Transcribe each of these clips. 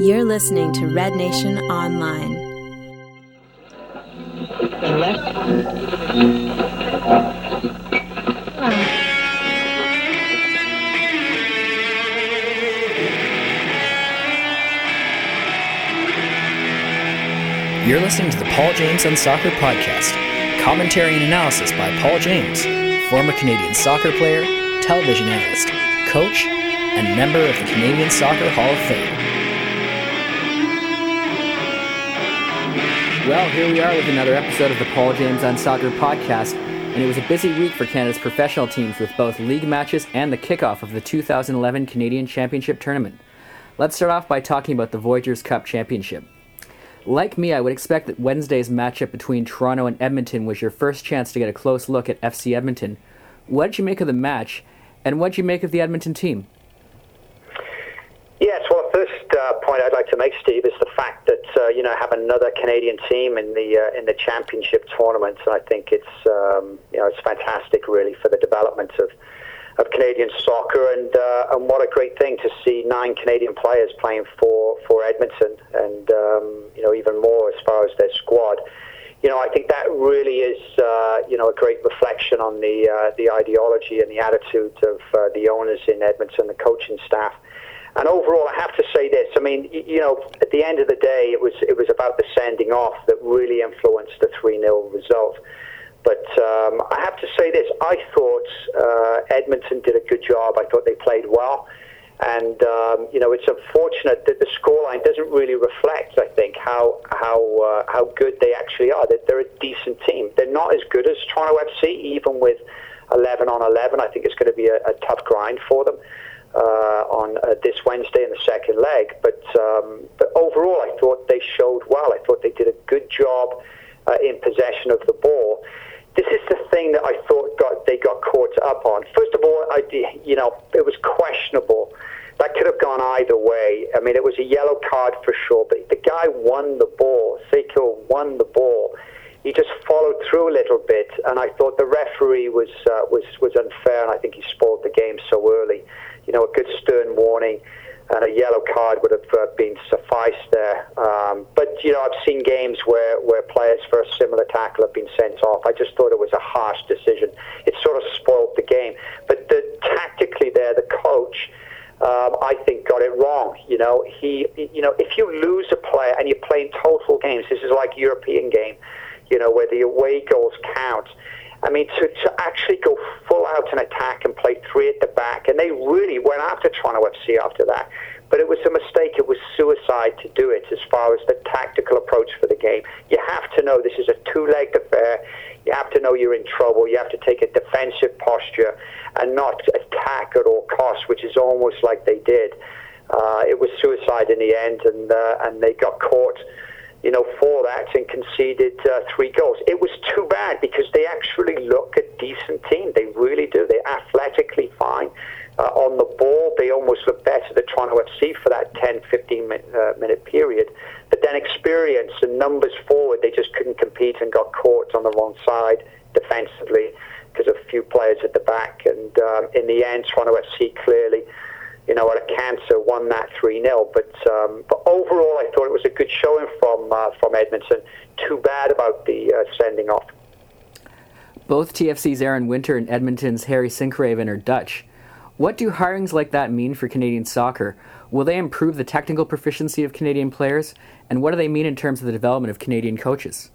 You're listening to Red Nation Online. You're listening to the Paul James on Soccer podcast. Commentary and analysis by Paul James, former Canadian soccer player, television analyst, coach, and member of the Canadian Soccer Hall of Fame. Well, here we are with another episode of the Paul James on Soccer podcast, and it was a busy week for Canada's professional teams with both league matches and the kickoff of the 2011 Canadian Championship Tournament. Let's start off by talking about the Voyageurs Cup Championship. Like me, I would expect that Wednesday's matchup between Toronto and Edmonton was your first chance to get a close look at FC Edmonton. What did you make of the match, and what did you make of the Edmonton team? Yes, well, the first uh, point I'd like to make, Steve, is the fact that uh, you know have another Canadian team in the uh, in the championship tournament, and I think it's um, you know it's fantastic, really, for the development of of Canadian soccer, and uh, and what a great thing to see nine Canadian players playing for for Edmonton, and um, you know even more as far as their squad. You know, I think that really is uh, you know a great reflection on the uh, the ideology and the attitude of the owners in Edmonton, the coaching staff. And overall, I have to say this. I mean, you know, at the end of the day, it was it was about the sending off that really influenced the three 0 result. But um, I have to say this: I thought uh, Edmonton did a good job. I thought they played well, and um, you know it's unfortunate that the scoreline doesn't really reflect. I think how how uh, how good they actually are. That they're a decent team. They're not as good as Toronto FC, even with 11 on 11. I think it's going to be a, a tough grind for them. Uh, on uh, this Wednesday in the second leg, but um, but overall, I thought they showed well. I thought they did a good job uh, in possession of the ball this is the thing that I thought got they got caught up on. First of all, I you know it was questionable. That could have gone either way. I mean, it was a yellow card for sure, but the guy won the ball. Saiko won the ball. He just followed through a little bit, and I thought the referee was uh, was was unfair, and I think he spoiled the game so early. You know, a good stern warning and a yellow card would have uh, been sufficed there. Um, but you know, I've seen games where, where players for a similar tackle have been sent off. I just thought it was a harsh decision. It sort of spoiled the game. But the, tactically, there, the coach. Um, I think got it wrong. You know, he, you know, if you lose a player and you're playing total games, this is like European game, you know, where the away goals count. I mean, to, to actually go full out and attack and play three at the back, and they really went after Toronto FC after that. But it was a mistake. It was suicide to do it as far as the tactical approach for the game. You have to know this is a two-legged affair. You have to know you're in trouble. You have to take a defensive posture and not attack at all costs, which is almost like they did. Uh, it was suicide in the end, and uh, and they got caught you know, for that and conceded uh, three goals. It was too bad because they actually look a decent team. They really do. They're athletically fine. Uh, on the ball, they almost look better than Toronto FC for that 10, 15 minute, uh, minute period. But then experience and numbers forward, they just couldn't compete and got caught on the wrong side defensively because of a few players at the back. And um, in the end, Toronto FC clearly you know, at a cancer, won that 3 0. But, um, but overall, I thought it was a good showing from, uh, from Edmonton. Too bad about the uh, sending off. Both TFC's Aron Winter and Edmonton's Harry Sinkgraven are Dutch. What do hirings like that mean for Canadian soccer? Will they improve the technical proficiency of Canadian players? And what do they mean in terms of the development of Canadian coaches?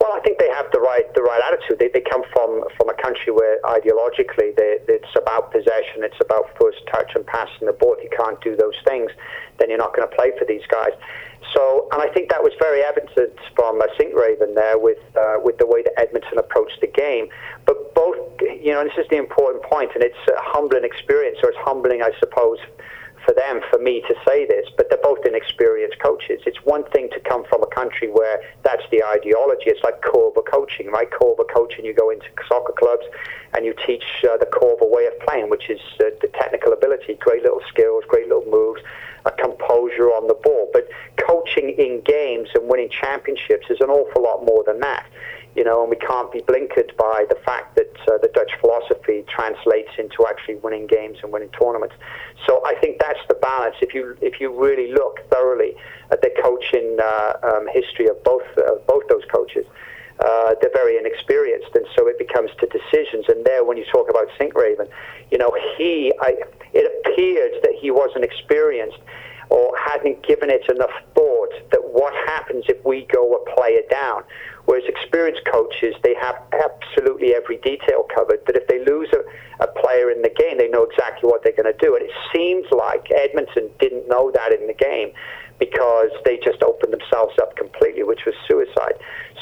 Well, I think they have the right the right attitude. They, they come from from a country where ideologically they, it's about possession, it's about first touch and passing the ball. If you can't do those things, then you're not going to play for these guys. So, and I think that was very evident from uh, Sinkgraven there with uh, with the way that Edmonton approached the game. But both, you know, this is the important point, and it's a humbling experience, or it's humbling, I suppose, for them, for me to say this, but they're both inexperienced coaches. It's one thing to come from a country where that's the ideology. It's like Coerver coaching, right? Coerver coaching, you go into soccer clubs and you teach uh, the Coerver way of playing, which is uh, the technical ability, great little skills, great little moves, a composure on the ball. But coaching in games and winning championships is an awful lot more than that you know, and we can't be blinkered by the fact that uh, the Dutch philosophy translates into actually winning games and winning tournaments. So I think that's the balance. If you if you really look thoroughly at the coaching uh, um, history of both uh, both those coaches, uh, they're very inexperienced, and so it becomes to decisions. And there, when you talk about Sinkgraven, you know, he I, it appeared that he wasn't experienced or hadn't given it enough thought that what happens if we go a player down Whereas experienced coaches, they have absolutely every detail covered. That if they lose a, a player in the game, they know exactly what they're going to do. And it seems like Edmonton didn't know that in the game because they just opened themselves up completely, which was suicide.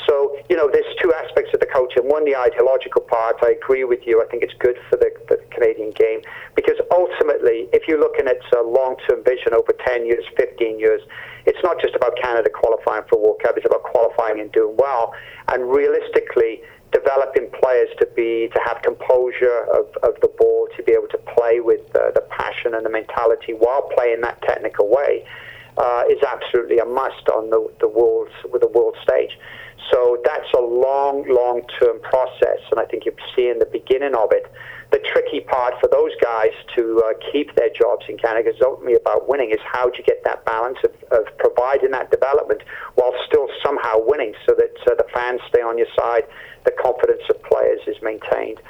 So, you know, there's two aspects of the culture. One, the ideological part. I agree with you. I think it's good for the, the Canadian game because ultimately, if you're looking at a long-term vision over 10 years, 15 years, it's not just about Canada qualifying for World Cup. It's about qualifying and doing well. And realistically, developing players to be to have composure of, of the ball, to be able to play with uh, the passion and the mentality while playing that technical way uh, is absolutely a must on the, the world with the world stage. So that's a long, long-term process, and I think you're seeing the beginning of it. The tricky part for those guys to uh, keep their jobs in Canada is ultimately about winning. Is how do you get that balance of, of providing that development while still somehow winning, so that uh, the fans stay on your side, the confidence of players is maintained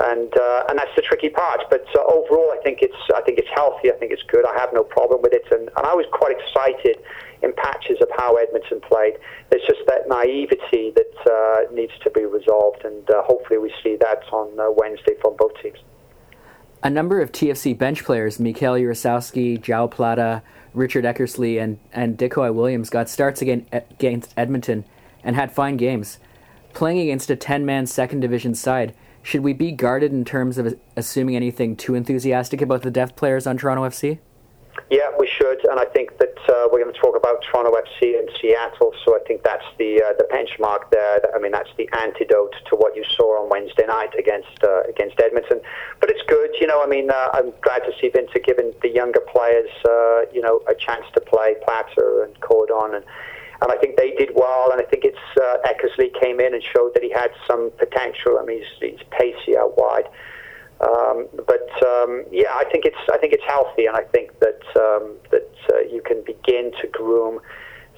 and uh, and that's the tricky part. But uh, overall, I think it's I think it's healthy. I think it's good. I have no problem with it, and, and I was quite excited in patches of how Edmonton played. There's just that naivety that uh, needs to be resolved, and uh, hopefully we see that on uh, Wednesday from both teams. A number of TFC bench players, Mikael Yourassowsky, Joao Plata, Richard Eckersley, and, and Dicoy Williams got starts again against Edmonton and had fine games. Playing against a 10 man second division side, should we be guarded in terms of assuming anything too enthusiastic about the deaf players on Toronto FC? Yeah, we should, and I think that uh, we're going to talk about Toronto FC and Seattle. So I think that's the uh, the benchmark there. I mean, that's the antidote to what you saw on Wednesday night against uh, against Edmonton. But it's good, you know. I mean, uh, I'm glad to see Vince giving the younger players, uh, you know, a chance to play Plata and Cordon and and I think they did well. And I think it's uh, Eckersley came in and showed that he had some potential. I mean, he's, he's pacey out wide. Um, but um, yeah, I think it's I think it's healthy, and I think that um, that uh, you can begin to groom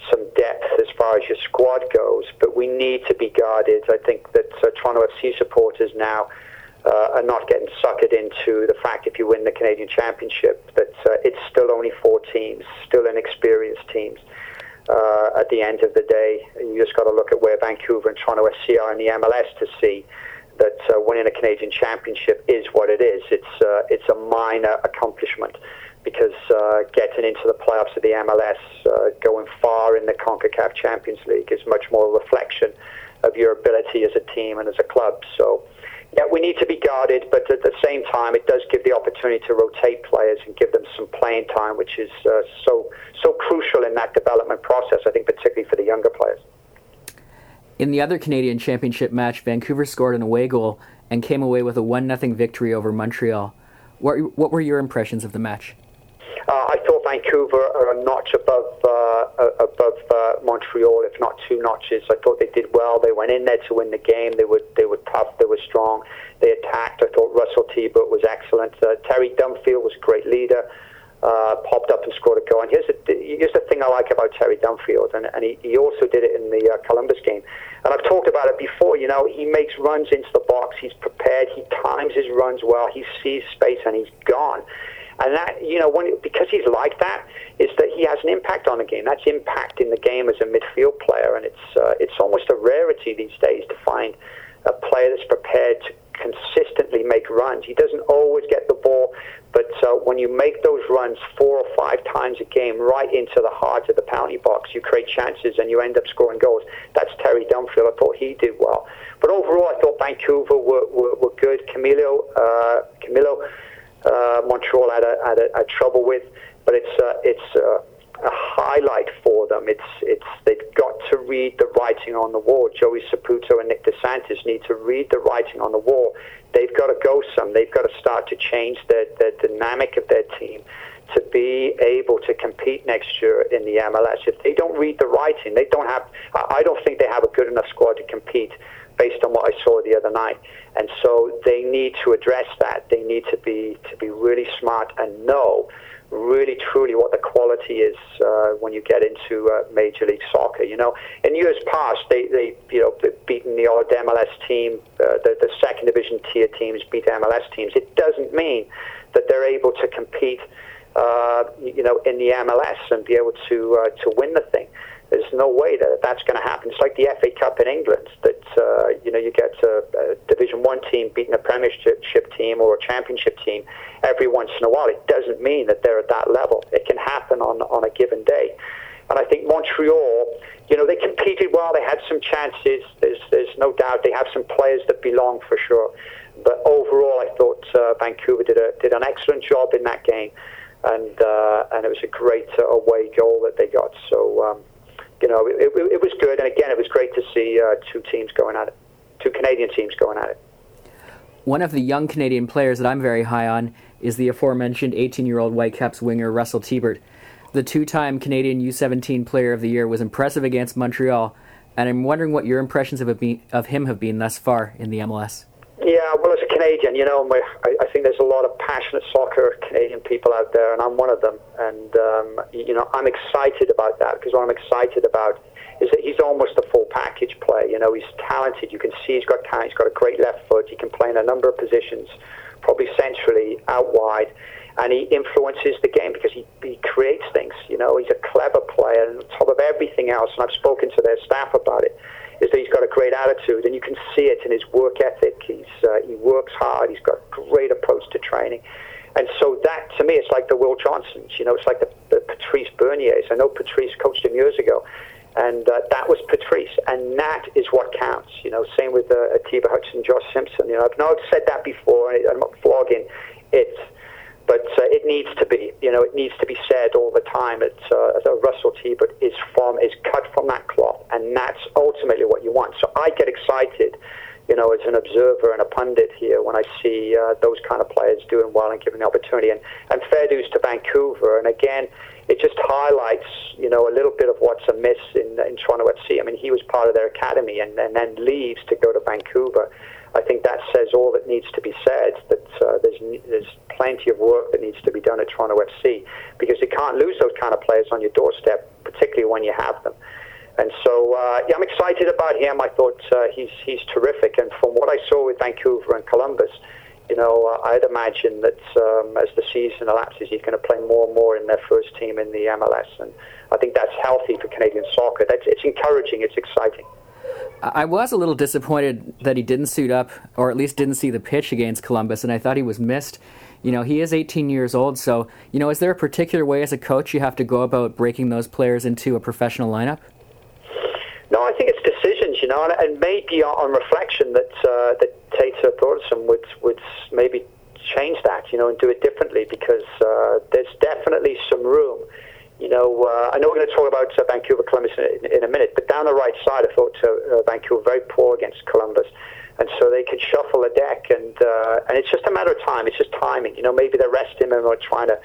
some depth as far as your squad goes. But we need to be guarded. I think that uh, Toronto FC supporters now. Uh, are not getting suckered into the fact if you win the Canadian Championship that uh, it's still only four teams, still inexperienced teams uh, at the end of the day. You just got to look at where Vancouver and Toronto FC are in the MLS to see that uh, winning a Canadian Championship is what it is. It's uh, it's a minor accomplishment because uh, getting into the playoffs of the MLS, uh, going far in the CONCACAF Champions League, is much more a reflection of your ability as a team and as a club. So yeah, we need to be guarded, but at the same time, it does give the opportunity to rotate players and give them some playing time, which is uh, so so crucial in that development process. I think, particularly for the younger players. In the other Canadian Championship match, Vancouver scored an away goal and came away with a one 0 victory over Montreal. What what were your impressions of the match? Uh, I thought Vancouver are a notch above uh, above uh, Montreal, if not two notches. I thought they did well. They went in there to win the game. They were they were tough. They were strong. They attacked. I thought Russell Teibert was excellent. Terry Dunfield was a great leader. Uh, popped up and scored a goal. And here's the, here's the thing I like about Terry Dunfield, and, and he, he also did it in the uh, Columbus game. And I've talked about it before. You know, he makes runs into the box. He's prepared. He times his runs well. He sees space, and he's gone. And that, you know, when, because he's like that, is that he has an impact on the game. That's impact in the game as a midfield player, and it's uh, it's almost a rarity these days to find a player that's prepared to consistently make runs. He doesn't always get the ball, but uh, when you make those runs four or five times a game right into the heart of the penalty box, you create chances and you end up scoring goals. That's Terry Dunfield. I thought he did well. But overall, I thought Vancouver were, were, were good. Camilo, uh, Camilo Montreal had a, had a, a, trouble with, but it's uh, it's uh, a highlight for them. It's it's they've got to read the writing on the wall. Joey Saputo and Nick DeSantis need to read the writing on the wall. They've got to go some. They've got to start to change the, the dynamic of their team to be able to compete next year in the MLS. If they don't read the writing, they don't have. I don't think they have a good enough squad to compete based on what I saw the other night. And so they need to address that. They need to be to be really smart and know really truly what the quality is uh, when you get into uh, Major League Soccer. You know, in years past, they, they you know beaten the old MLS team, uh, the, the second division tier teams beat MLS teams. It doesn't mean that they're able to compete, uh, you know, in the MLS and be able to uh, to win the thing. There's no way that that's going to happen. It's like the FA Cup in England that uh, you know you get a, a Division One team beating a Premiership team or a Championship team every once in a while. It doesn't mean that they're at that level. It can happen on on a given day. And I think Montreal, you know, they competed well. They had some chances. There's there's no doubt they have some players that belong for sure. But overall, I thought uh, Vancouver did a did an excellent job in that game, and uh, and it was a great uh, away goal that they got. So. Um, you know, it, it, it, was good. And again, it was great to see uh, two teams going at it, two Canadian teams going at it. One of the young Canadian players that I'm very high on is the aforementioned 18 year old Whitecaps winger Russell Teibert. The two time Canadian U17 Player of the Year was impressive against Montreal, and I'm wondering what your impressions of, of him have been thus far in the MLS. Yeah, well, as a Canadian, you know, I, I think there's a lot of passionate soccer Canadian people out there, and I'm one of them. And um, you know, I'm excited about that because what I'm excited about is that he's almost a full package player. You know, he's talented. You can see he's got talent. He's got a great left foot. He can play in a number of positions, probably centrally, out wide, and he influences the game because he, he creates things. You know, he's a clever player, and on top of everything else, and I've spoken to their staff about it is that he's got a great attitude, and you can see it in his work ethic. He's uh, he works hard. He's got a great approach to training, and so that to me, it's like the Will Johnsons. You know, it's like the, the Patrice Berniers. I know Patrice coached him years ago, and uh, that was Patrice, and that is what counts. You know, same with uh, Atiba Hutchinson, Josh Simpson. You know, I've not said that before, and I'm not flogging it but uh, it needs to be, you know, it needs to be said all the time. It's uh, Russell Teibert is from is cut from that cloth, and that's ultimately what you want. So I get excited, you know, as an observer and a pundit here when I see uh, those kind of players doing well and given the opportunity. And and fair dues to Vancouver. And again, it just highlights, you know, a little bit of what's amiss in in Toronto FC. I mean, he was part of their academy and, and then leaves to go to Vancouver. I think that says all that needs to be said. That uh, there's there's plenty of work that needs to be done at Toronto FC because you can't lose those kind of players on your doorstep, particularly when you have them. And so, uh, yeah, I'm excited about him. I thought uh, he's he's terrific. And from what I saw with Vancouver and Columbus, you know, uh, I'd imagine that um, as the season elapses, he's going to play more and more in their first team in the MLS. And I think that's healthy for Canadian soccer. That's it's encouraging. It's exciting. I was a little disappointed that he didn't suit up, or at least didn't see the pitch against Columbus, and I thought he was missed. You know, he is 18 years old, so, you know, is there a particular way as a coach you have to go about breaking those players into a professional lineup? No, I think it's decisions, you know, and, and maybe on reflection that uh, that Teitur Thordarson would would maybe change that, you know, and do it differently because uh, there's definitely some room you know, uh, I know we're going to talk about uh, Vancouver Columbus in, in, a minute, but down the right side, I thought uh, Vancouver very poor against Columbus, and so they could shuffle the deck, and uh, and it's just a matter of time. It's just timing. You know, maybe they're resting him or trying to,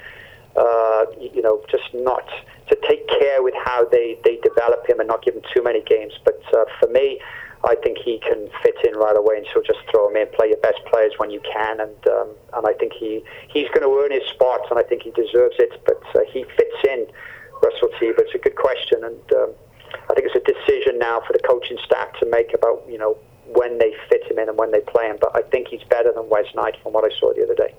uh, you know, just not to take care with how they they develop him and not give him too many games. But uh, for me. I think he can fit in right away, and so just throw him in, play your best players when you can, and um, and I think he he's going to earn his spot, and I think he deserves it. But uh, he fits in, Russell T. But it's a good question, and um, I think it's a decision now for the coaching staff to make about you know when they fit him in and when they play him. But I think he's better than Wes Knight from what I saw the other day.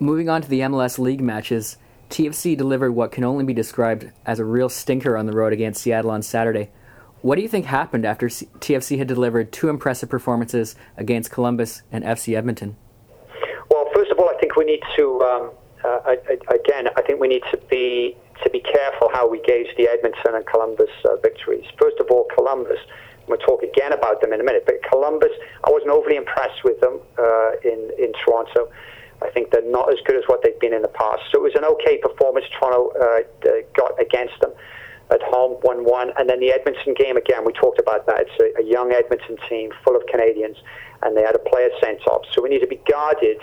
Moving on to the MLS League matches, TFC delivered what can only be described as a real stinker on the road against Seattle on Saturday. What do you think happened after TFC had delivered two impressive performances against Columbus and FC Edmonton? Well, first of all, I think we need to. Um, uh, I, I, again, I think we need to be to be careful how we gauge the Edmonton and Columbus uh, victories. First of all, Columbus. We'll talk again about them in a minute. But Columbus, I wasn't overly impressed with them uh, in in Toronto. I think they're not as good as what they've been in the past. So it was an okay performance Toronto uh, got against them at home, 1 1. And then the Edmonton game, again, we talked about that. It's a, a, young Edmonton team full of Canadians, and they had a player sent off. So we need to be guarded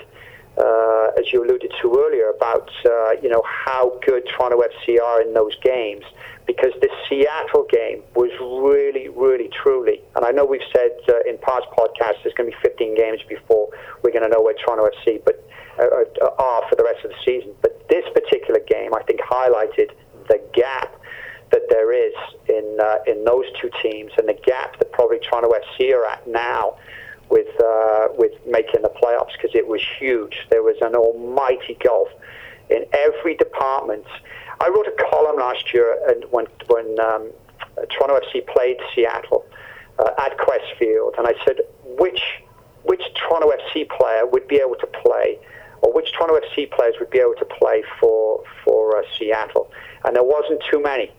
uh, as you alluded to earlier, about uh, you know how good Toronto FC are in those games. Because the Seattle game was really, really, truly, and I know we've said uh, in past podcasts there's going to be 15 games before we're going to know where Toronto FC but uh, uh, are for the rest of the season. But this particular game, I think, highlighted the gap that there is in uh, in those two teams and the gap that probably Toronto FC are at now with uh, with making the playoffs because it was huge. There was an almighty gulf in every department. I wrote a column last year and when when um, Toronto FC played Seattle uh, at Qwest Field, and I said which which Toronto FC player would be able to play, or which Toronto FC players would be able to play for for uh, Seattle, and there wasn't too many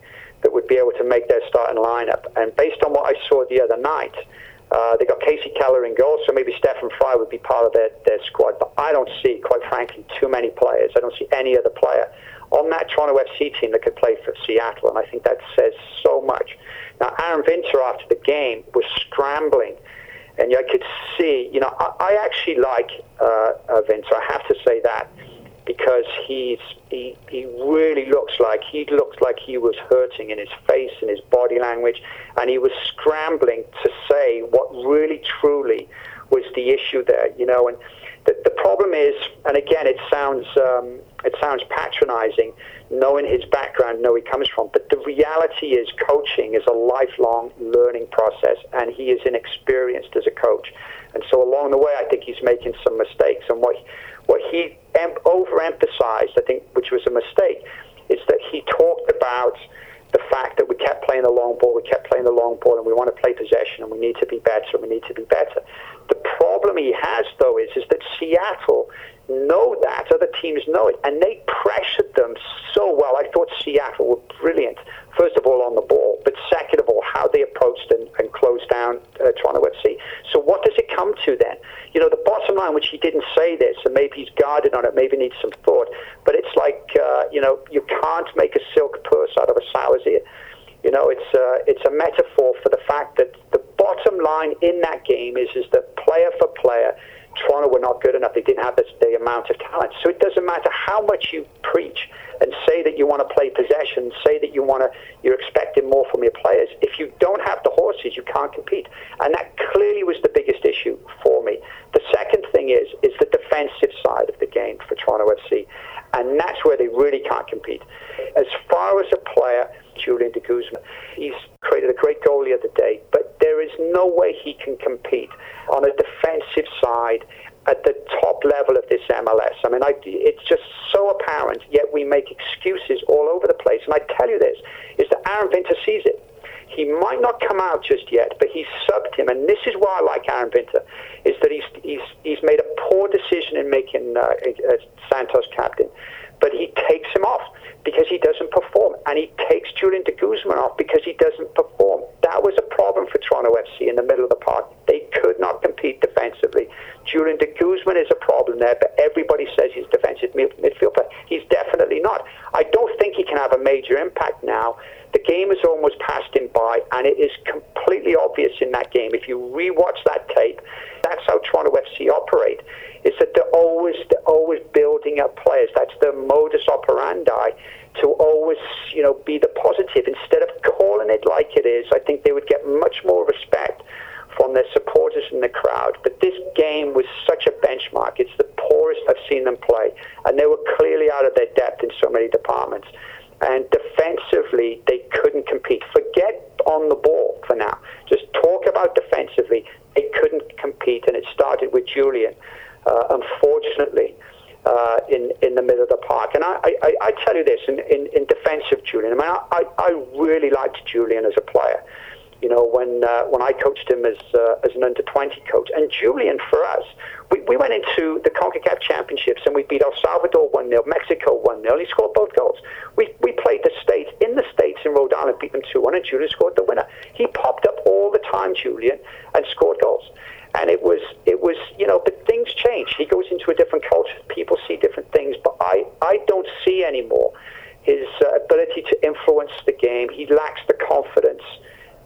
that would be able to make their starting lineup. And based on what I saw the other night, uh, they got Kasey Keller in goal, so maybe Stefan Frei would be part of their, their squad. But I don't see, quite frankly, too many players. I don't see any other player on that Toronto FC team that could play for Seattle, and I think that says so much. Now, Aron Winter, after the game, was scrambling, and I could see, you know, I, I actually like uh, uh, Winter, I have to say that because he's he, he really looks like he looked like he was hurting in his face and his body language, and he was scrambling to say what really truly was the issue there, you know. And the, the problem is, and again, it sounds um, it sounds patronising, knowing his background, know he comes from, but the reality is, coaching is a lifelong learning process, and he is inexperienced as a coach, and so along the way, I think he's making some mistakes, and what what he em- overemphasized, I think, which was a mistake, is that he talked about the fact that we kept playing the long ball, we kept playing the long ball, and we want to play possession, and we need to be better, and we need to be better. The problem he has, though, is, is that Seattle know that, other teams know it, and they pressured them so well. I thought Seattle were brilliant, first of all, on the ball, but second of all, how they approached and, and closed down uh, Toronto FC. So what does it come to then? You know, the bottom line, which he didn't say this, and maybe he's guarded on it, maybe needs some thought, but it's like, uh, you know, you can't make a silk purse out of a sow's ear. You know, it's uh, it's a metaphor for the fact that the bottom line in that game is is that player for player, Toronto were not good enough. They didn't have the, the amount of talent. So it doesn't matter how much you preach and say that you want to play possession, say that you want to, you're expecting more from your players. If you don't have the horses, you can't compete. And that clearly was the biggest issue for me. The second thing is, is the defensive side of the game for Toronto FC. And that's where they really can't compete. As far as a player, Julian de Guzman, he's created a great goal the other day, but there is no way he can compete on a defensive side at the top level of this MLS. I mean, I, it's just so apparent, yet we make excuses all over the place. And I tell you this, is that Aron Winter sees it. He might not come out just yet, but he's subbed him, and this is why I like Aron Winter, is that he's he's he's made a poor decision in making uh, uh, Santos captain, but he takes him off because he doesn't perform, and he takes Julian de Guzman off because he doesn't perform. That was a problem for Toronto FC in the middle of the park. They could not compete defensively. Julian de Guzman is a problem there, but everybody says he's defensive midfield player. He's definitely not. I don't think he can have a major impact now. The game has almost passed him by, and it is completely obvious in that game. If you rewatch that tape, that's how Toronto FC operate. Is that they're always they're always building up players. That's their modus operandi to always, you know, be the positive instead of calling it like it is. I think they would get much more respect from their supporters in the crowd. But this game was such a benchmark. It's the poorest I've seen them play, and they were clearly out of their depth in so many departments. And defensively, they couldn't compete. Forget on the ball for now. Just talk about defensively. They couldn't compete, and it started with Julian. Uh, unfortunately, uh, in in the middle of the park. And I, I, I tell you this in, in, in defense of Julian. I mean, I, I really liked Julian as a player. You know, when uh, when I coached him as uh, as an under twenty coach, and Julian for us, we, we went into the Concacaf Championships and we beat El Salvador one 0 Mexico one 0 He scored both goals. We we played the states in the states in Rhode Island, beat them two one, and Julian scored the winner. He popped up all the time, Julian, and scored goals. And it was it was you know but things change. He goes into a different culture. People see different things but i i don't see anymore his uh, ability to influence the game. He lacks the confidence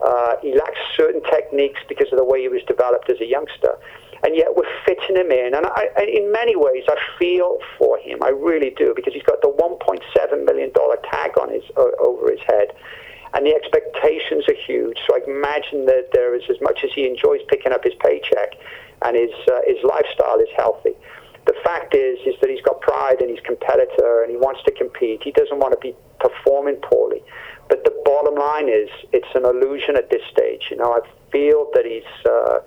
uh, he lacks certain techniques because of the way he was developed as a youngster and yet we're fitting him in. And I, in many ways, I feel for him. I really do because he's got the 1.7 million dollar tag on his uh, over his head, and the expectations are huge. So I imagine that there is as much as he enjoys picking up his paycheck, and his uh, his lifestyle is healthy. The fact is, is that he's got he's competitor and he wants to compete. He doesn't want to be performing poorly. But the bottom line is, it's an illusion at this stage. You know, I feel that he's uh,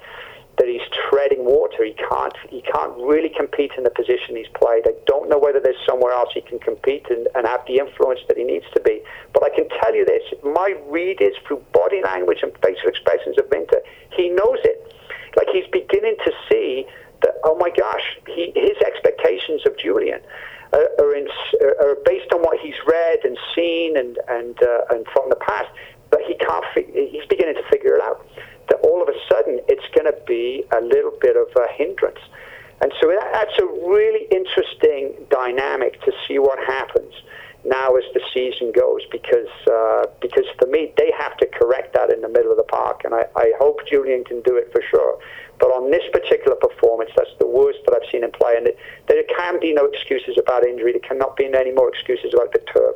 that he's treading water. He can't he can't really compete in the position he's played. I don't know whether there's somewhere else he can compete and, and have the influence that he needs to be. But I can tell you this: my read is through body language and facial expressions of Winter. He knows it. Like he's beginning to see that. Oh my gosh, he, his expectations of Julian. Are, in, are based on what he's read and seen and and uh, and from the past, but he can't. He's beginning to figure it out that all of a sudden it's going to be a little bit of a hindrance. And so that's a really interesting dynamic to see what happens now as the season goes because uh, because for me they have to correct that in the middle of the park and I, I hope Julian can do it for sure. But on this particular performance that's the worst that I've seen him play and it, there can be no excuses about injury. There cannot be any more excuses about the turf.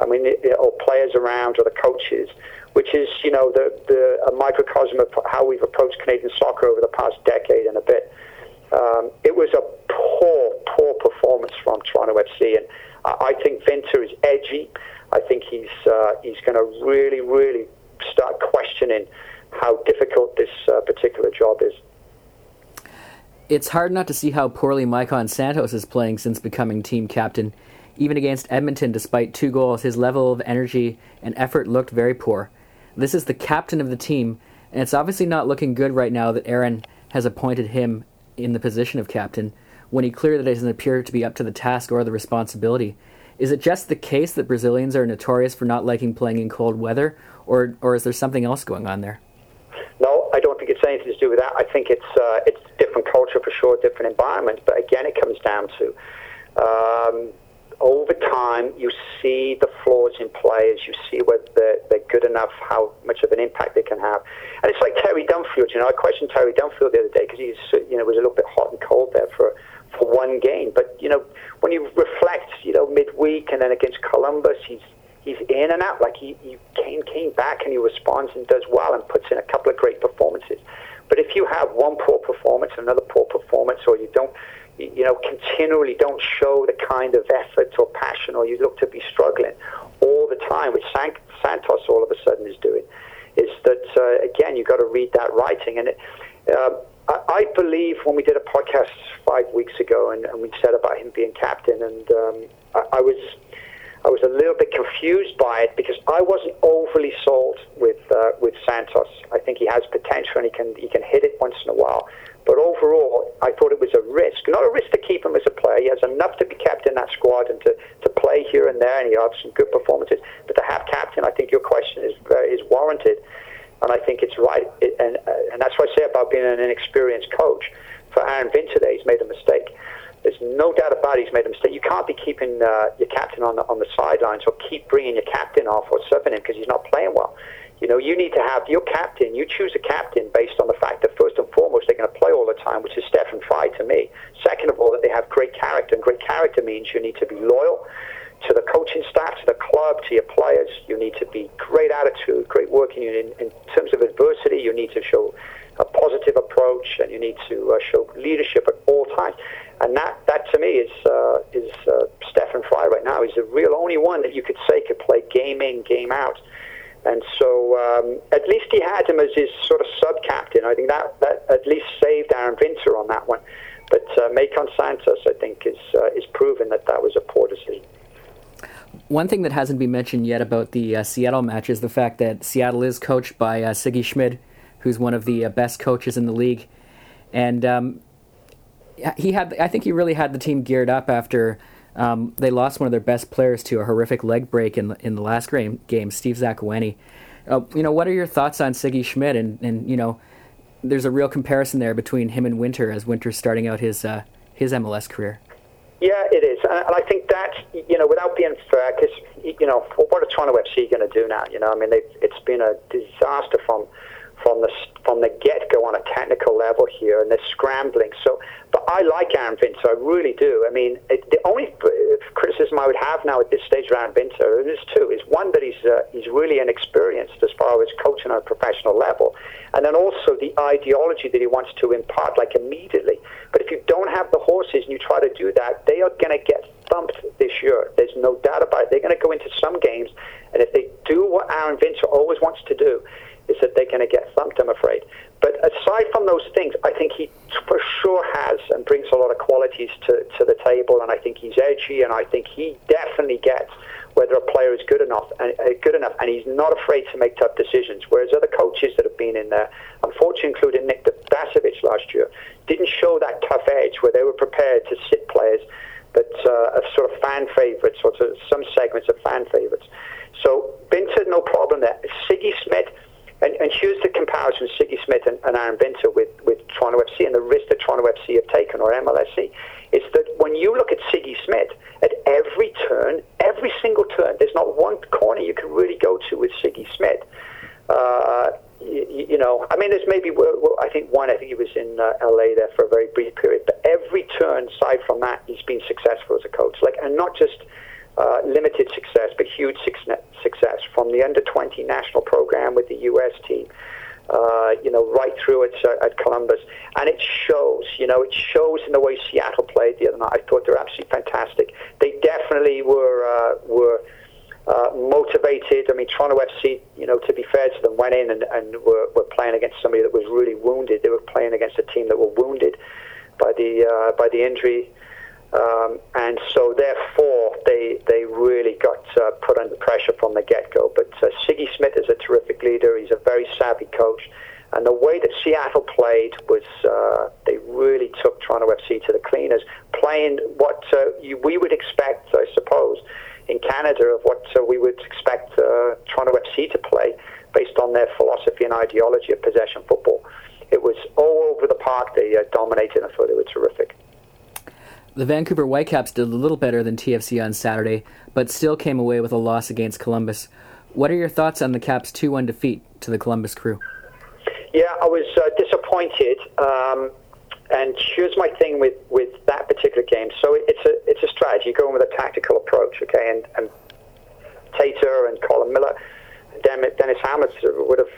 I mean it, or players around or the coaches which is, you know, the, the a microcosm of how we've approached Canadian soccer over the past decade and a bit. Um, it was a poor, poor performance from Toronto FC, and I, I think Winter is edgy. I think he's uh, he's going to really, really start questioning how difficult this uh, particular job is. It's hard not to see how poorly Maicon Santos is playing since becoming team captain. Even against Edmonton, despite two goals, his level of energy and effort looked very poor. This is the captain of the team, and it's obviously not looking good right now that Aron has appointed him in the position of captain when he clearly doesn't appear to be up to the task or the responsibility. Is it just the case that Brazilians are notorious for not liking playing in cold weather, or or is there something else going on there? No, I don't think it's anything to do with that. I think it's uh, it's different culture for sure, different environment. But again, it comes down to um, over time, you see the flaws in players. You see whether they're, they're, good enough, how much of an impact they can have. And it's like Terry Dunfield. You know, I questioned Terry Dunfield the other day because he's, you know, was a little bit hot and cold there for for one game. But you know, when you reflect, you know, midweek and then against Columbus, he's he's in and out. Like he, he came came back and he responds and does well and puts in a couple of great performances. But if you have one poor performance, another poor performance, or you don't you know, continually don't show the kind of effort or passion, or you look to be struggling all the time, which Santos all of a sudden is doing, is that uh, again you've got to read that writing. And it, uh, I, I, believe when we did a podcast five weeks ago, and, and we said about him being captain, and um, I, I was. I was a little bit confused by it because I wasn't overly sold with uh, with Santos. I think he has potential and he can he can hit it once in a while. But overall, I thought it was a risk. Not a risk to keep him as a player. He has enough to be kept in that squad and to, to play here and there, and he had some good performances. But to have captain, I think your question is is warranted, and I think it's right. It, and uh, and that's what I say about being an inexperienced coach. For Aron Winter, today, he's made a mistake. There's no doubt about it, he's made a mistake. You can't be keeping uh, your captain on the, on the sidelines or keep bringing your captain off or subbing him because he's not playing well. You know, you need to have your captain. You choose a captain based on the fact that first and foremost they're going to play all the time, which is Stefan Frei to me. Second of all, that they have great character, and great character means you need to be loyal to the coaching staff, to the club, to your players. You need to be great attitude, great working. In, in terms of adversity, you need to show a positive approach, and you need to uh, show leadership at all times. And that, that to me is uh, is uh, Stefan Frei right now. He's the real only one that you could say could play game in, game out. And so um, at least he had him as his sort of sub captain. I think that, that at least saved Aron Winter on that one. But uh, Maicon Santos, I think, is, uh, is proven that that was a poor decision. One thing that hasn't been mentioned yet about the uh, Seattle match is the fact that Seattle is coached by uh, Sigi Schmid, who's one of the uh, best coaches in the league. And um, he had, I think he really had the team geared up after um, they lost one of their best players to a horrific leg break in in the last game, game Steve Zakuani. Uh, you know, what are your thoughts on Sigi Schmid? And, and, you know, there's a real comparison there between him and Winter as Winter's starting out his, uh, his MLS career. Yeah, it is. And I think that, you know, without being fair, because, you know, what are Toronto FC going to do now? You know, I mean, it's been a disaster from from the from the get go on a technical level here, and they're scrambling. So, but I like Aaron Vinter, I really do. I mean, it, the only criticism I would have now at this stage Aaron Vinter, there's two, is one that he's uh, he's really inexperienced as far as coaching on a professional level, and then also the ideology that he wants to impart like immediately. But if you don't have the horses and you try to do that, they are going to get thumped this year. There's no doubt about it. They're going to go into some games, and if they do what Aaron Vinter always wants to do, that they're going to get thumped, I'm afraid. But aside from those things, I think he for sure has and brings a lot of qualities to, to the table, and I think he's edgy, and I think he definitely gets whether a player is good enough and uh, good enough, and he's not afraid to make tough decisions. Whereas other coaches that have been in there, unfortunately, including Nick Dasovic last year, didn't show that tough edge where they were prepared to sit players that uh, are sort of fan favourites or some segments of fan favourites. So Vinter, no problem there. Sigi Schmid and, and here's the comparison Sigi Schmid and, and Aaron Vinter with, with Toronto FC and the risk that Toronto FC have taken, or MLSE is that when you look at Sigi Schmid, at every turn, every single turn, there's not one corner you can really go to with Sigi Schmid. Uh, you, you, know, I mean, there's maybe, well, I think one, I think he was in uh, LA there for a very brief period, but every turn, aside from that, he's been successful as a coach. Like, and not just uh, limited success, but huge success from the under 20 national program with the U.S. team. Uh, you know, right through at, uh, at Columbus, and it shows. You know, it shows in the way Seattle played the other night. I thought they were absolutely fantastic. They definitely were uh, were uh, motivated. I mean, Toronto FC, you know, to be fair to them, went in and, and were, were playing against somebody that was really wounded. They were playing against a team that were wounded by the by the injury um, and so, therefore, they they really got uh, put under pressure from the get go. But uh, Sigi Schmid is a terrific leader. He's a very savvy coach. And the way that Seattle played was uh, they really took Toronto FC to the cleaners, playing what uh, you, we would expect, I suppose, in Canada of what uh, we would expect uh, Toronto FC to play based on their philosophy and ideology of possession football. It was all over the park. They dominated. I thought they were terrific. The Vancouver Whitecaps did a little better than TFC on Saturday, but still came away with a loss against Columbus. What are your thoughts on the Caps' 2 1 defeat to the Columbus crew? Yeah, I was uh, disappointed. Um, and here's my thing with, with that particular game. So it's a it's a strategy. You're going with a tactical approach, okay? And, and Teitur and Colin Miller, Dennis Hamlett would have,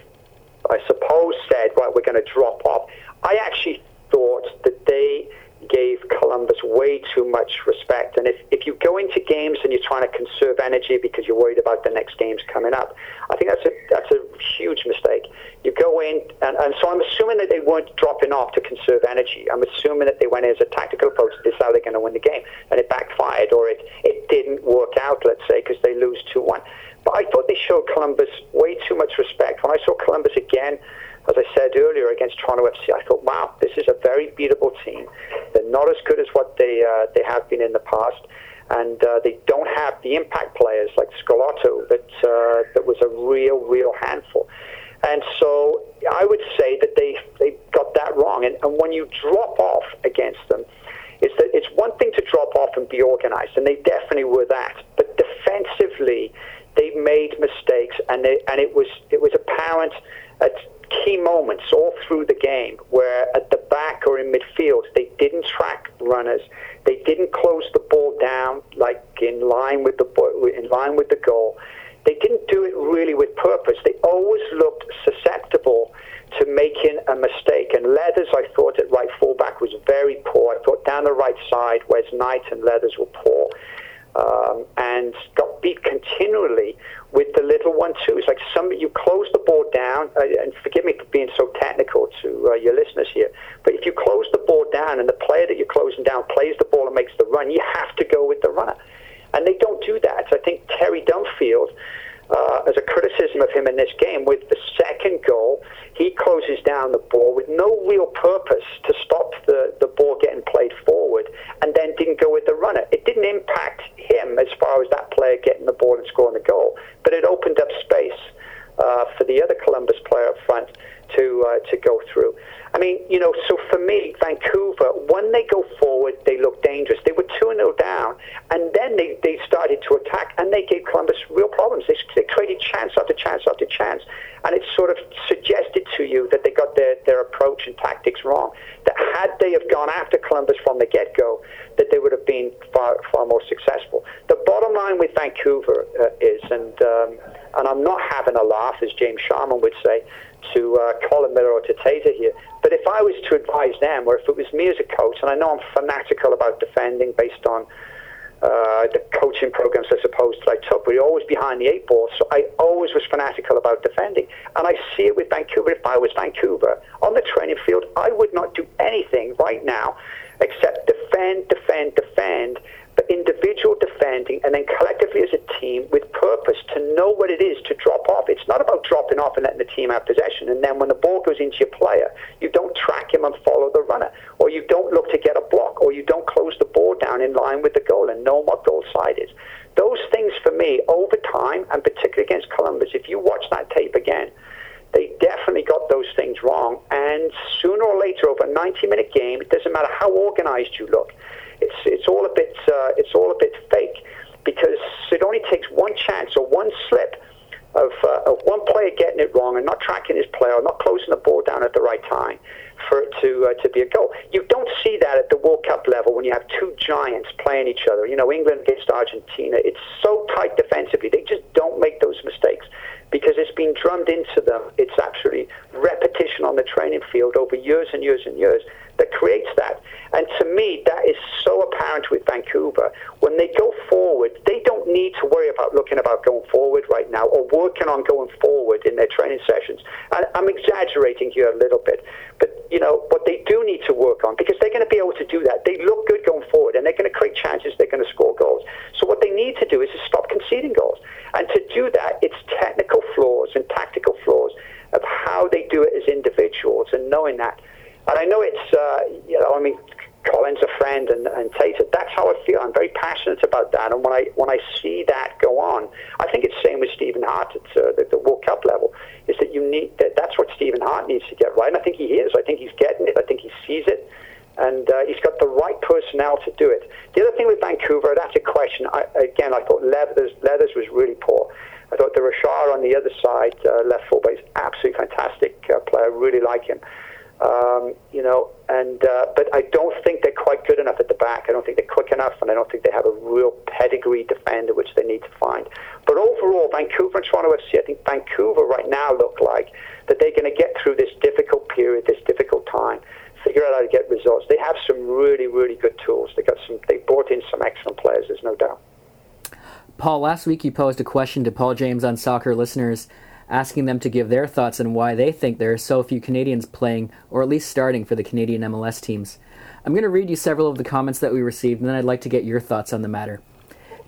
I suppose, said, right, we're going to drop off. I actually thought that they gave Columbus way too much respect. And if, if you go into games and you're trying to conserve energy because you're worried about the next games coming up, I think that's a that's a huge mistake. You go in, and, and so I'm assuming that they weren't dropping off to conserve energy. I'm assuming that they went in as a tactical approach to decide they're going to win the game, and it backfired, or it, it didn't work out, let's say, because they lose 2 1. But I thought they showed Columbus way too much respect. When I saw Columbus again, as I said earlier against Toronto FC, I thought, wow, this is a very beatable team. They're not as good as what they uh, they have been in the past, and uh, they don't have the impact players like Schelotto that uh, that was a real real handful. And so I would say that they they got that wrong. And, and when you drop off against them, is that it's one thing to drop off and be organized, and they definitely were that. But defensively, they made mistakes, and they, and it was it was apparent at key moments all through the game where at the back or in midfield they didn't track runners, they didn't close the ball down like in line with the in line with the goal. They didn't do it really with purpose. They always looked susceptible to making a mistake. And Leathers, I thought at right fullback was very poor. I thought down the right side, Wes Knight and Leathers were poor um, and got beat continually with the little one too. It's like some you close the board down, uh, and forgive me for being so technical to uh, your listeners here, but if you close the board down and the player that you're closing down plays the ball and makes the run, you have to go with the runner, and they don't do that. I think Terry Dunfield uh, as a criticism of him in this game. With the second goal, he closes down the ball with no real purpose to stop the, the ball getting played forward and then didn't go with the runner. It didn't impact him as far as that player getting the ball and scoring the goal, but it opened up space uh, for the other Columbus player up front to uh, to go through. I mean, you know, so for me, Vancouver, when they go forward, they look dangerous. They were 2 0 down, and then they, they started to attack, and they gave Columbus real problems. They, they created chance after chance after chance, and it sort of suggested to you that they got their, their approach and tactics wrong. That had they have gone after Columbus from the get go, that they would have been far, far more successful. The bottom line with Vancouver uh, is, and, um, and I'm not having a laugh, as James Sharman would say, to uh, Colin Miller or to here. But if I was to advise them, or if it was me as a coach, and I know I'm fanatical about defending based on uh, the coaching programs, I suppose, that I took, we're always behind the eight ball. So I always was fanatical about defending. And I see it with Vancouver. If I was Vancouver on the training field, I would not do anything right now except defend, defend, defend but individual defending and then collectively as a team with purpose to know what it is to drop off. It's not about dropping off and letting the team have possession. And then when the ball goes into your player, you don't track him and follow the runner, or you don't look to get a block, or you don't close the ball down in line with the goal and know what goal side is. Those things for me, over time, and particularly against Columbus, if you watch that tape again, they definitely got those things wrong. And sooner or later, over a 90 minute game, it doesn't matter how organized you look, it's it's all a bit uh, it's all a bit fake because it only takes one chance or one slip of, uh, of one player getting it wrong and not tracking his player or not closing the ball down at the right time for it to uh, to be a goal. You don't see that at the World Cup level when you have two giants playing each other. You know, England against Argentina. It's so tight defensively; they just don't make those mistakes because it's been drummed into them. It's actually repetition on the training field over years and years and years that creates that. And to me, that is so Vancouver. When they go forward, they don't need to worry about looking about going forward right now or working on going forward in their training sessions. And I'm exaggerating here a little bit, but you know what they do need to work on because they're going to be able to do that. They look good going forward, and they're going to create chances. They're going to score goals. So what they need to do is to stop conceding goals. And to do that, it's technical flaws and tactical flaws of how they do it as individuals, and knowing that. And I know it's, uh, you know, I mean, Colin's a friend and, and Teitur. That's how I feel. I'm very passionate about that. And when I when I see that go on, I think it's the same with Stephen Hart at uh, the, the World Cup level. Is that you need that? That's what Stephen Hart needs to get right. And I think he is. I think he's getting it. I think he sees it. And uh, he's got the right personnel to do it. The other thing with Vancouver, that's a question. I, again, I thought Leathers, Leathers was really poor. I thought the Rochat on the other side, uh, left fullback, is absolutely fantastic uh, player. Really like him. Um, you know, and uh, but I don't think they're quite good enough at the back. I don't think they're quick enough, and I don't think they have a real pedigree defender, which they need to find. But overall, Vancouver and Toronto FC, I think Vancouver right now look like that they're going to get through this difficult period, this difficult time, figure out how to get results. They have some really, really good tools. They got some. They brought in some excellent players. There's no doubt. Paul, last week you posed a question to Paul James on Soccer listeners asking them to give their thoughts on why they think there are so few Canadians playing, or at least starting, for the Canadian MLS teams. I'm going to read you several of the comments that we received, and then I'd like to get your thoughts on the matter.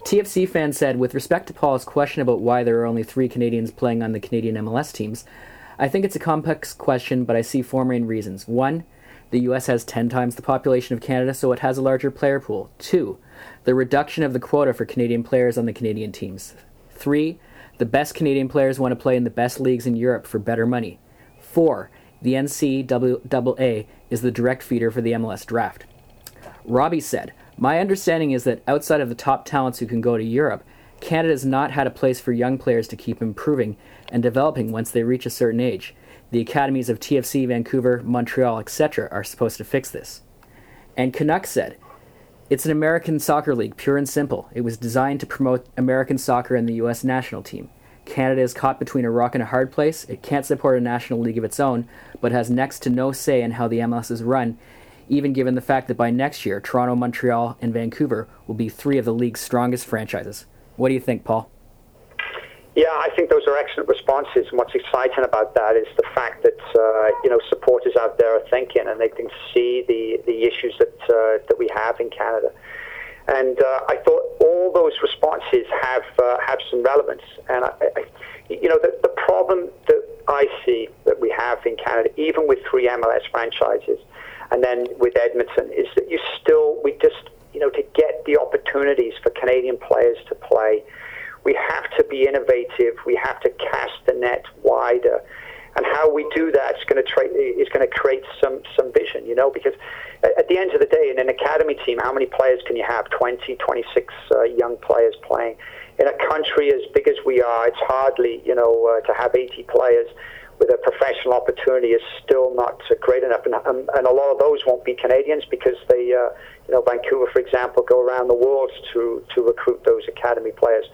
TFC fan said, with respect to Paul's question about why there are only three Canadians playing on the Canadian MLS teams, I think it's a complex question, but I see four main reasons. One, the US has 10 times the population of Canada, so it has a larger player pool. Two, the reduction of the quota for Canadian players on the Canadian teams. Three, the best Canadian players want to play in the best leagues in Europe for better money. 4. The NCAA is the direct feeder for the MLS draft. Robbie said, My understanding is that outside of the top talents who can go to Europe, Canada has not had a place for young players to keep improving and developing once they reach a certain age. The academies of TFC, Vancouver, Montreal, etc., are supposed to fix this. And Canuck said, it's an American soccer league, pure and simple. It was designed to promote American soccer and the U.S. national team. Canada is caught between a rock and a hard place. It can't support a national league of its own, but has next to no say in how the MLS is run, even given the fact that by next year, Toronto, Montreal, and Vancouver will be three of the league's strongest franchises. What do you think, Paul? Yeah, I think those are excellent responses. And what's exciting about that is the fact that uh, you know supporters out there are thinking and they can see the the issues that uh, that we have in Canada. And uh, I thought all those responses have uh, have some relevance. And I, I, you know, the, the problem that I see that we have in Canada, even with three MLS franchises, and then with Edmonton, is that you still we just you know to get the opportunities for Canadian players to play we have to be innovative. We have to cast the net wider. And how we do that is going to tra- is going to create some some vision, you know, because at the end of the day, in an academy team, how many players can you have? 20, 26 uh, young players playing. In a country as big as we are, it's hardly, you know, uh, to have 80 players with a professional opportunity is still not great enough. And, um, and a lot of those won't be Canadians because they, uh, you know, Vancouver, for example, go around the world to, to recruit those academy players.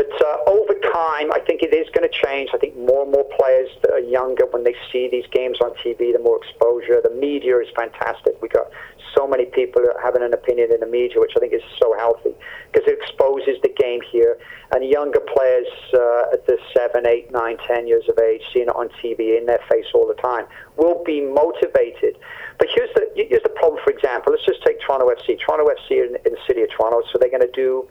But uh, over time, I think it is going to change. I think more and more players that are younger, when they see these games on TV, the more exposure. The media is fantastic. We got so many people having an opinion in the media, which I think is so healthy because it exposes the game here. And younger players uh, at the seven, eight, nine, ten years of age, seeing it on TV in their face all the time, will be motivated. But here's the here's the problem. For example, let's just take Toronto FC. Toronto FC in, in the city of Toronto, so they're going to do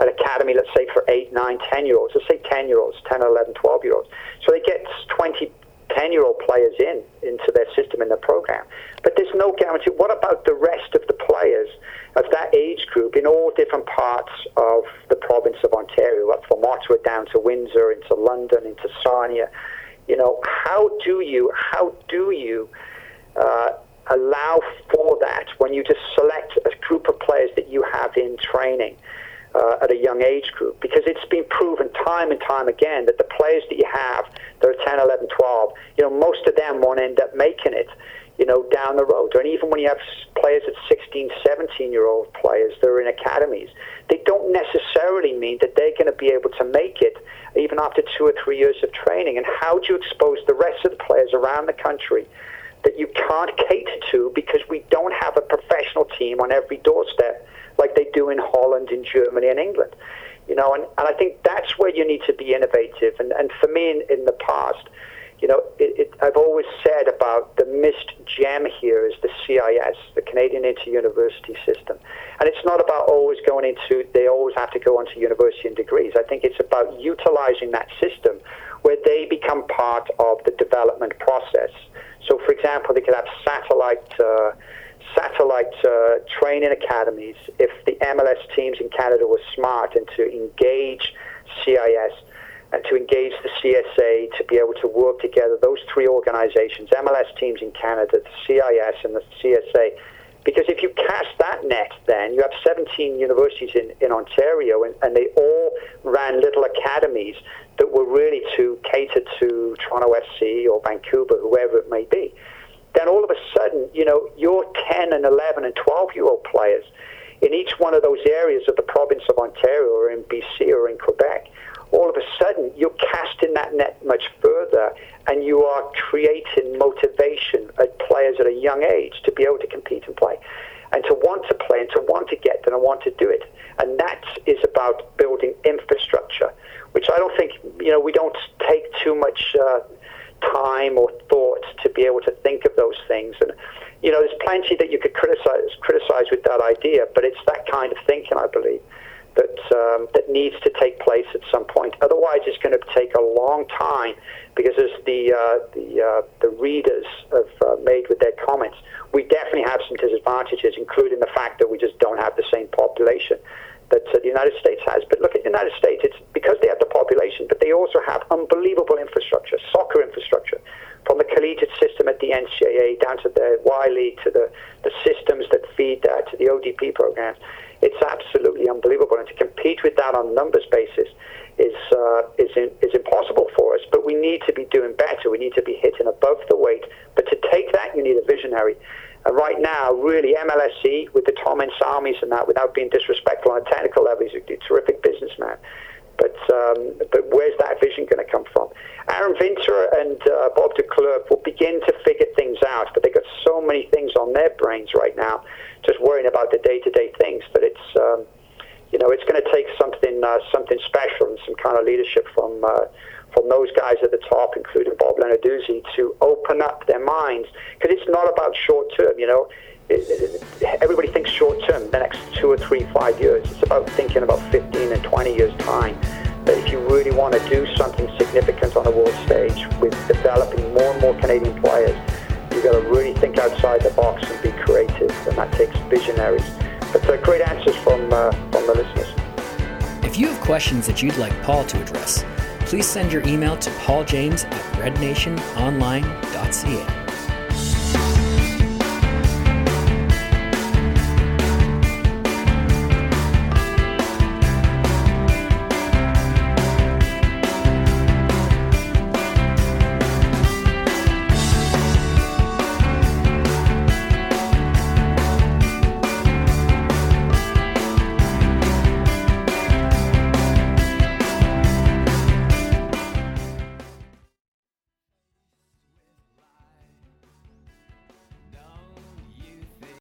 an academy, let's say, for 8, 9, 10 year olds. Let's say 10 year olds, 10, 11, 12 year olds. So they get 20, 10 year old players in into their system in the program. But there's no guarantee. What about the rest of the players of that age group in all different parts of the province of Ontario, up from Ottawa down to Windsor, into London, into Sarnia? You know, how do you, how do you uh, allow for that when you just select a group of players that you have in training? Uh, at a young age group because it's been proven time and time again that the players that you have that are 10, 11, 12, you know, most of them won't end up making it, you know, down the road. And even when you have players at 16, 17 year old players that are in academies, they don't necessarily mean that they're going to be able to make it even after two or three years of training. And how do you expose the rest of the players around the country? That you can't cater to because we don't have a professional team on every doorstep like they do in Holland, in Germany, and England. You know, and, and I think that's where you need to be innovative. And, and for me, in, in the past, you know, it, it, I've always said about the missed gem here is the CIS, the Canadian Inter-University System. And it's not about always going into, they always have to go onto university and degrees. I think it's about utilizing that system where they become part of the development process. So, for example, they could have satellite uh, satellite uh, training academies, if the MLS teams in Canada were smart and to engage CIS and to engage the CSA to be able to work together, those three organizations, MLS teams in Canada, the CIS and the CSA, because if you cast that net, then you have 17 universities in, in Ontario, and, and they all ran little academies that were really to cater to Toronto FC or Vancouver, whoever it may be then all of a sudden, you know, your 10 and 11 and 12 year old players in each one of those areas of the province of Ontario or in BC or in Quebec, all of a sudden you're casting that net much further and you are creating motivation at players at a young age to be able to compete and play. And to want to play and to want to get and want to do it. And that is about building infrastructure, which I don't think, you know, we don't take too much. Uh, time or thought to be able to think of those things. And you know, there's plenty that you could criticize criticize with that idea, but it's that kind of thinking, I believe, that um, that needs to take place at some point. Otherwise, it's going to take a long time because as the uh, the uh, the readers have uh, made with their comments, we definitely have some disadvantages, including the fact that we just don't have the same population that uh, the United States has. But look at the United States, it's because they have the population, but they also have unbelievable infrastructure, soccer infrastructure, from the collegiate system at the NCAA down to the Y League to the, the systems that feed that to the ODP programs. It's absolutely unbelievable. And to compete with that on numbers basis is, uh, is, in, is impossible for us. But we need to be doing better. We need to be hitting above the weight. But to take that, you need a visionary. And right now, really, MLSE with the Tom Anselmis and that, without being disrespectful on a technical level, he's a terrific businessman. But um, but where's that vision going to come from? Aron Winter and uh, Bob de Klerk will begin to figure things out, but they've got so many things on their brains right now, just worrying about the day-to-day things that it's um, you know it's going to take something uh, something special and some kind of leadership from. Uh, from those guys at the top, including Bob Lenarduzzi, to open up their minds because it's not about short term. You know, everybody thinks short term, the next two or three, five years. It's about thinking about 15 and 20 years time. That if you really want to do something significant on the world stage with developing more and more Canadian players, you've got to really think outside the box and be creative, and that takes visionaries. But uh, great answers from uh, from the listeners. If you have questions that you'd like Paul to address please send your email to pauljames at rednationonline.ca.